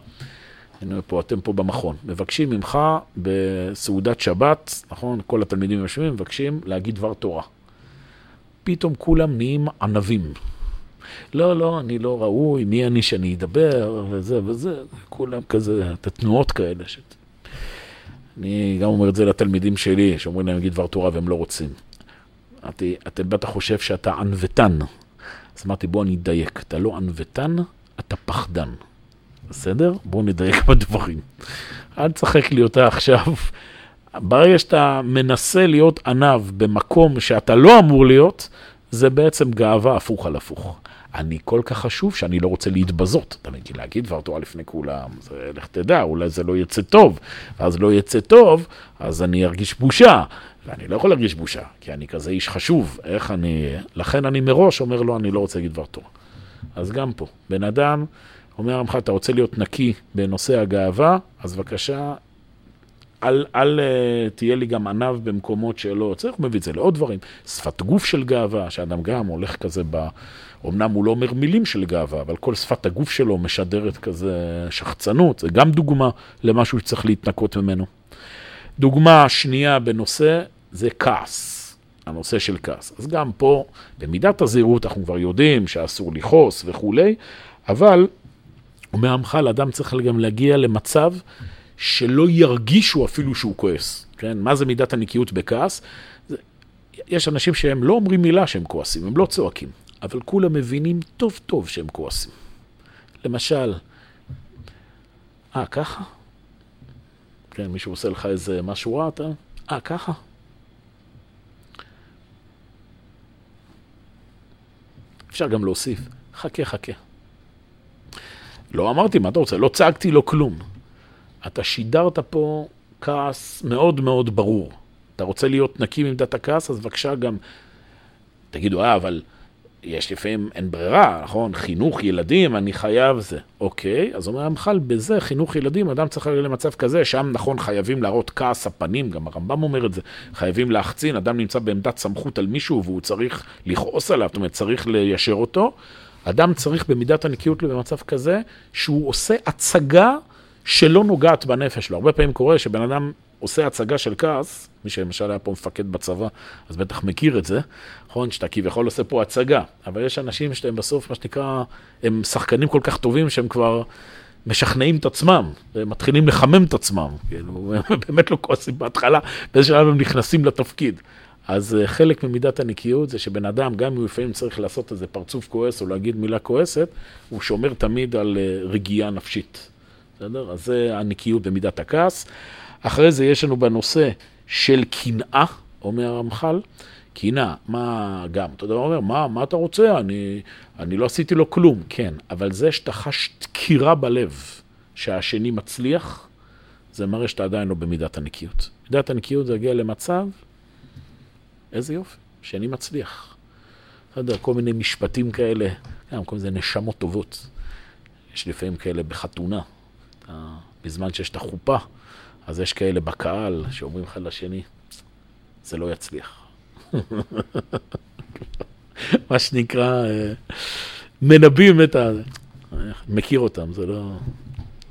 [SPEAKER 1] הנה פה, אתם פה במכון, מבקשים ממך בסעודת שבת, נכון? כל התלמידים יושבים, מבקשים להגיד דבר תורה. פתאום כולם נהיים ענבים. לא, לא, אני לא ראוי, מי אני שאני אדבר, וזה וזה, כולם כזה, את התנועות כאלה. ש... אני גם אומר את זה לתלמידים שלי, שאומרים להם להגיד דבר תורה והם לא רוצים. אמרתי, אתה בטח חושב שאתה ענוותן. אז אמרתי, בוא אני אדייק, אתה לא ענוותן, אתה פחדן. בסדר? בואו נדייק בדברים. אל תשחק לי אותה עכשיו. ברגע שאתה מנסה להיות ענב במקום שאתה לא אמור להיות, זה בעצם גאווה הפוך על הפוך. אני כל כך חשוב שאני לא רוצה להתבזות. אתה מבין, להגיד דבר תורה לפני כולם, זה לך תדע, אולי זה לא יצא טוב, ואז לא יצא טוב, אז אני ארגיש בושה. ואני לא יכול להרגיש בושה, כי אני כזה איש חשוב, איך אני... לכן אני מראש אומר לו, אני לא רוצה להגיד דבר תורה. אז גם פה, בן אדם אומר לך, אתה רוצה להיות נקי בנושא הגאווה, אז בבקשה, אל, אל uh, תהיה לי גם עניו במקומות שלא צריך, מביא את זה לעוד דברים. שפת גוף של גאווה, שאדם גם הולך כזה ב... אמנם הוא לא אומר מילים של גאווה, אבל כל שפת הגוף שלו משדרת כזה שחצנות, זה גם דוגמה למשהו שצריך להתנקות ממנו. דוגמה שנייה בנושא זה כעס, הנושא של כעס. אז גם פה, במידת הזהירות, אנחנו כבר יודעים שאסור לכעוס וכולי, אבל, המח"ל, אדם צריך גם להגיע למצב שלא ירגישו אפילו שהוא כועס. כן? מה זה מידת הנקיות בכעס? יש אנשים שהם לא אומרים מילה שהם כועסים, הם לא צועקים, אבל כולם מבינים טוב טוב שהם כועסים. למשל, אה, ככה? כן, מישהו עושה לך איזה משהו רע, אתה... אה, ככה? אפשר גם להוסיף, חכה, חכה. לא אמרתי, מה אתה רוצה? לא צעקתי לו כלום. אתה שידרת פה כעס מאוד מאוד ברור. אתה רוצה להיות נקי מעמדת הכעס, אז בבקשה גם, תגידו, אה, אבל יש לפעמים, אין ברירה, נכון? חינוך ילדים, אני חייב זה. אוקיי, אז אומר המח"ל, בזה, חינוך ילדים, אדם צריך להגיע למצב כזה, שם נכון חייבים להראות כעס הפנים, גם הרמב"ם אומר את זה, חייבים להחצין, אדם נמצא בעמדת סמכות על מישהו והוא צריך לכעוס עליו, זאת אומרת, צריך ליישר אותו. אדם צריך במידת הנקיות במצב כזה, שהוא עושה הצגה שלא נוגעת בנפש שלו. הרבה פעמים קורה שבן אדם עושה הצגה של כעס, מי שלמשל היה פה מפקד בצבא, אז בטח מכיר את זה, נכון? שאתה כביכול עושה פה הצגה, אבל יש אנשים שהם בסוף, מה שנקרא, הם שחקנים כל כך טובים שהם כבר משכנעים את עצמם, מתחילים לחמם את עצמם, כאילו, הם באמת לא כועסים בהתחלה, באיזה שלב הם נכנסים לתפקיד. אז אה, חלק ממידת הנקיות זה שבן אדם, גם אם הוא לפעמים צריך לעשות איזה פרצוף כועס או להגיד מילה כועסת, הוא שומר תמיד על אה, רגיעה נפשית. בסדר? אז זה הנקיות במידת הכעס. אחרי זה יש לנו בנושא של קנאה, אומר הרמח"ל. קנאה, מה גם? אתה יודע, הוא אומר, מה, מה אתה רוצה? אני, אני לא עשיתי לו כלום. כן, אבל זה שאתה חש דקירה בלב שהשני מצליח, זה מראה שאתה עדיין לא במידת הנקיות. מידת הנקיות זה להגיע למצב, איזה יופי, שאני מצליח. אתה יודע, כל מיני משפטים כאלה, גם כל מיני נשמות טובות. יש לפעמים כאלה בחתונה, בזמן שיש את החופה, אז יש כאלה בקהל שאומרים אחד לשני, זה לא יצליח. מה שנקרא, אה, מנבאים את ה... מכיר אותם, זה לא,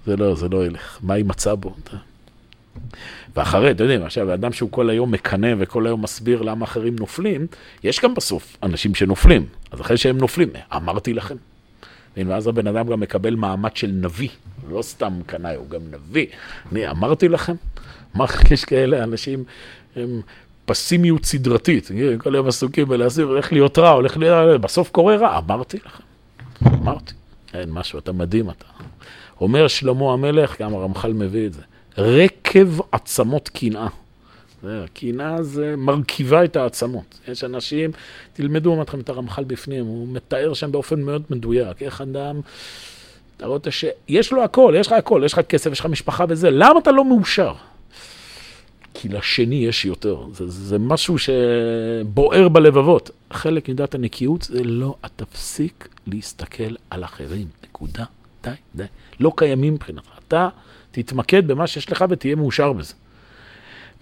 [SPEAKER 1] זה לא, זה לא ילך. מה היא מצאה בו? ואחרי, אתה יודע, עכשיו, אדם שהוא כל היום מקנא וכל היום מסביר למה אחרים נופלים, יש גם בסוף אנשים שנופלים. אז אחרי שהם נופלים, אמרתי לכם. ואז הבן אדם גם מקבל מעמד של נביא, לא סתם קנאי, הוא גם נביא. אני אמרתי לכם, מה יש כאלה אנשים, הם פסימיות סדרתית, כל היום עסוקים בלהסביר איך להיות רע, הולך להיות, בסוף קורה רע, אמרתי לכם, אמרתי, אין משהו, אתה מדהים אתה. אומר שלמה המלך, גם הרמח"ל מביא את זה, רקב עצמות קנאה. קנאה זה מרכיבה את העצמות. יש אנשים, תלמדו אמרתם את הרמח"ל בפנים, הוא מתאר שם באופן מאוד מדויק, איך אדם, אתה רואה שיש לו הכל, יש לך הכל, יש לך כסף, יש לך משפחה וזה, למה אתה לא מאושר? כי לשני יש יותר, זה, זה משהו שבוער בלבבות. חלק מדת הנקיות זה לא, תפסיק להסתכל על אחרים, נקודה, די, די. לא קיימים מבחינתך. אתה תתמקד במה שיש לך ותהיה מאושר בזה.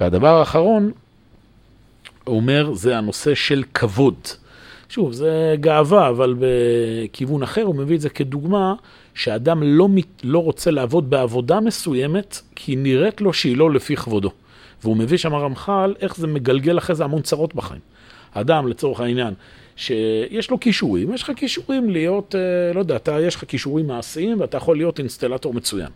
[SPEAKER 1] והדבר האחרון, הוא אומר, זה הנושא של כבוד. שוב, זה גאווה, אבל בכיוון אחר הוא מביא את זה כדוגמה שאדם לא, לא רוצה לעבוד בעבודה מסוימת, כי נראית לו שהיא לא לפי כבודו. והוא מביא שם הרמח"ל, איך זה מגלגל אחרי זה המון צרות בחיים. אדם, לצורך העניין, שיש לו כישורים, יש לך כישורים להיות, אה, לא יודע, אתה, יש לך כישורים מעשיים ואתה יכול להיות אינסטלטור מצוין.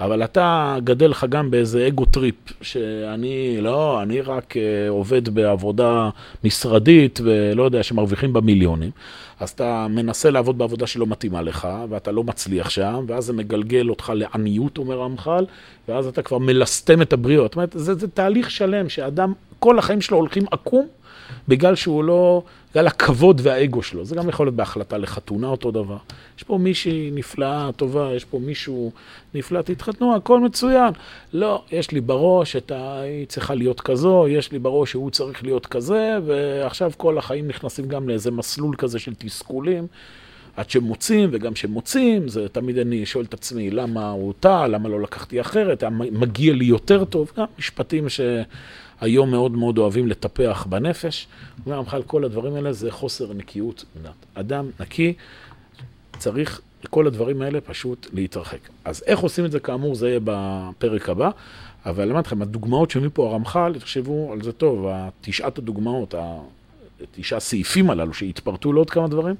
[SPEAKER 1] אבל אתה גדל לך גם באיזה ego trip, שאני, לא, אני רק uh, עובד בעבודה משרדית ולא יודע, שמרוויחים בה מיליונים. אז אתה מנסה לעבוד בעבודה שלא מתאימה לך, ואתה לא מצליח שם, ואז זה מגלגל אותך לעניות, אומר הרמח"ל, ואז אתה כבר מלסטם את הבריות. זאת אומרת, זה, זה תהליך שלם, שאדם, כל החיים שלו הולכים עקום, בגלל שהוא לא, בגלל הכבוד והאגו שלו. זה גם יכול להיות בהחלטה לחתונה אותו דבר. יש פה מישהי נפלאה, טובה, יש פה מישהו נפלא, תתחתנו, הכל מצוין. לא, יש לי בראש את ה... היא צריכה להיות כזו, יש לי בראש שהוא צריך להיות כזה, ועכשיו כל החיים נכנסים גם לאיזה מסלול כזה של תסכולים. עד שמוצאים, וגם שמוצאים, זה תמיד אני שואל את עצמי, למה הוא טעה, למה לא לקחתי אחרת, מגיע לי יותר טוב, גם משפטים ש... היום מאוד מאוד אוהבים לטפח בנפש. אומר המח"ל, כל הדברים האלה זה חוסר נקיות. אדם נקי צריך, כל הדברים האלה פשוט להתרחק. אז איך עושים את זה, כאמור, זה יהיה בפרק הבא. אבל אמרתי לכם, הדוגמאות שמביא פה הרמח"ל, תחשבו על זה טוב, תשעת הדוגמאות, התשעה סעיפים הללו שהתפרטו לעוד כמה דברים,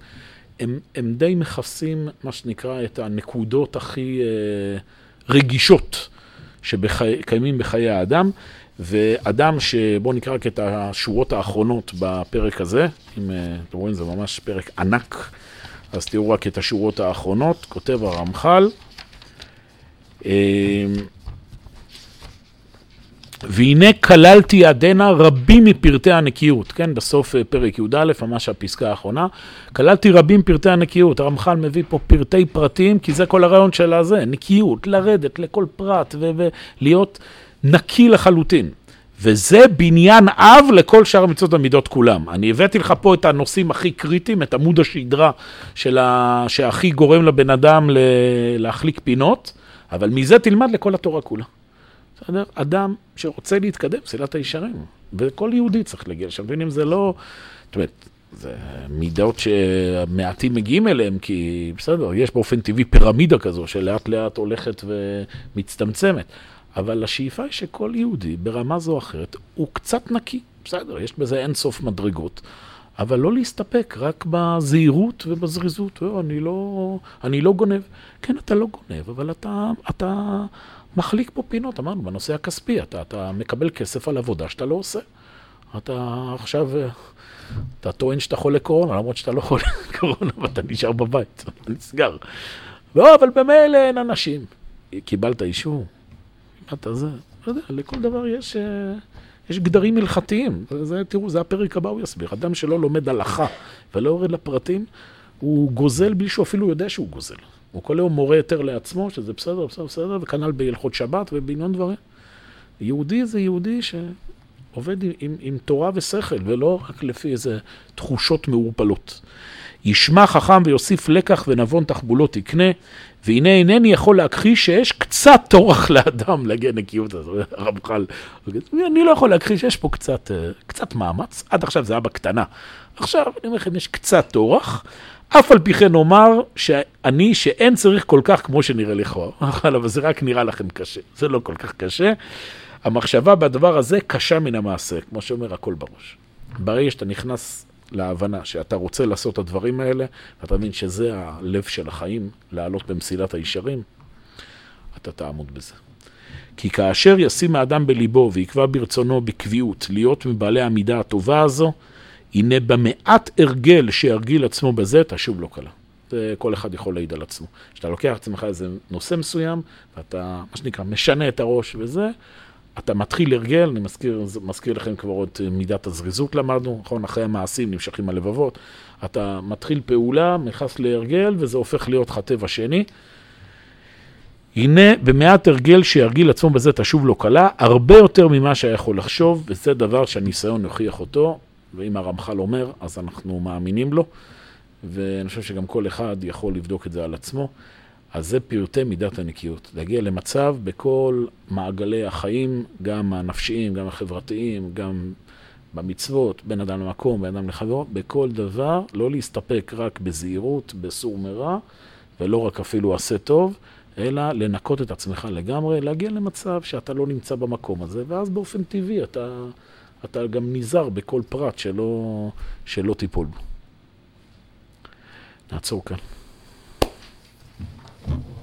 [SPEAKER 1] הם, הם די מכסים, מה שנקרא, את הנקודות הכי אה, רגישות שקיימים בחיי האדם. ואדם שבואו נקרא רק את השורות האחרונות בפרק הזה, אם אה, אתם רואים זה ממש פרק ענק, אז תראו רק את השורות האחרונות, כותב הרמח"ל. אה, והנה כללתי עדנה רבים מפרטי הנקיות, כן, בסוף אה, פרק י"א, ממש הפסקה האחרונה, כללתי רבים פרטי הנקיות, הרמח"ל מביא פה פרטי פרטים, כי זה כל הרעיון של הזה, נקיות, לרדת לכל פרט ולהיות נקי לחלוטין. וזה בניין אב לכל שאר מצוות המידות כולם. אני הבאתי לך פה את הנושאים הכי קריטיים, את עמוד השדרה של ה... שהכי גורם לבן אדם ל... להחליק פינות, אבל מזה תלמד לכל התורה כולה. בסדר? אדם שרוצה להתקדם, פסילת הישרים. וכל יהודי צריך להגיע לשם. מבינים? זה לא... זאת אומרת, זה מידות שמעטים מגיעים אליהם, כי בסדר, יש באופן טבעי פירמידה כזו שלאט לאט הולכת ומצטמצמת. אבל השאיפה היא שכל יהודי, ברמה זו או אחרת, הוא קצת נקי. בסדר, יש בזה אין סוף מדרגות. אבל לא להסתפק רק בזהירות ובזריזות. לא, אני לא, אני לא גונב. כן, אתה לא גונב, אבל אתה, אתה מחליק פה פינות, אמרנו, בנושא הכספי. אתה, אתה מקבל כסף על עבודה שאתה לא עושה. אתה עכשיו, אתה טוען שאתה חולה קורונה, למרות שאתה לא חולה קורונה, ואתה נשאר בבית, אתה נסגר. לא, אבל במילא אין אנשים. קיבלת אישור, אתה זה, לא יודע, לכל דבר יש, יש גדרים הלכתיים. זה, תראו, זה הפרק הבא, הוא יסביר. אדם שלא לומד הלכה ולא יורד לפרטים, הוא גוזל בלי שהוא אפילו יודע שהוא גוזל. הוא כל היום מורה יותר לעצמו, שזה בסדר, בסדר, בסדר, וכנ"ל בהלכות שבת ובעניין דברים. יהודי זה יהודי שעובד עם, עם תורה ושכל, ולא רק לפי איזה תחושות מעורפלות. ישמע חכם ויוסיף לקח ונבון תחבולות יקנה, והנה אינני יכול להכחיש שיש קצת טורח לאדם להגיע נקיות הזו, הרמח"ל. אני לא יכול להכחיש שיש פה קצת, אה, קצת מאמץ, עד עכשיו זה היה בקטנה. עכשיו, אני אומר לכם, יש קצת טורח. אף על פי כן אומר שאני, שאין צריך כל כך כמו שנראה לכאורה, אבל זה רק נראה לכם קשה, זה לא כל כך קשה. המחשבה בדבר הזה קשה מן המעשה, כמו שאומר הכל בראש. ברגע שאתה נכנס להבנה שאתה רוצה לעשות את הדברים האלה, ואתה מבין שזה הלב של החיים, לעלות במסילת הישרים, אתה תעמוד בזה. כי כאשר ישים האדם בליבו ויקבע ברצונו בקביעות להיות מבעלי המידה הטובה הזו, הנה במעט הרגל שירגיל עצמו בזה, תשוב לא קלה. זה כל אחד יכול להעיד על עצמו. כשאתה לוקח לעצמך איזה נושא מסוים, ואתה, מה שנקרא, משנה את הראש וזה, אתה מתחיל הרגל, אני מזכיר, מזכיר לכם כבר עוד מידת הזריזות למדנו, נכון? אחרי המעשים נמשכים הלבבות. אתה מתחיל פעולה, נכנס להרגל, וזה הופך להיות לך טבע שני. הנה, במעט הרגל שירגיל עצמו בזה תשוב לו קלה, הרבה יותר ממה שהיה יכול לחשוב, וזה דבר שהניסיון יוכיח אותו, ואם הרמח"ל אומר, אז אנחנו מאמינים לו, ואני חושב שגם כל אחד יכול לבדוק את זה על עצמו. אז זה פרטי מידת הנקיות. להגיע למצב בכל מעגלי החיים, גם הנפשיים, גם החברתיים, גם במצוות, בין אדם למקום, בין אדם לחברו, בכל דבר, לא להסתפק רק בזהירות, בסור מרע, ולא רק אפילו עשה טוב, אלא לנקות את עצמך לגמרי, להגיע למצב שאתה לא נמצא במקום הזה, ואז באופן טבעי אתה, אתה גם נזהר בכל פרט שלא, שלא תיפול בו. נעצור כאן. Thank you.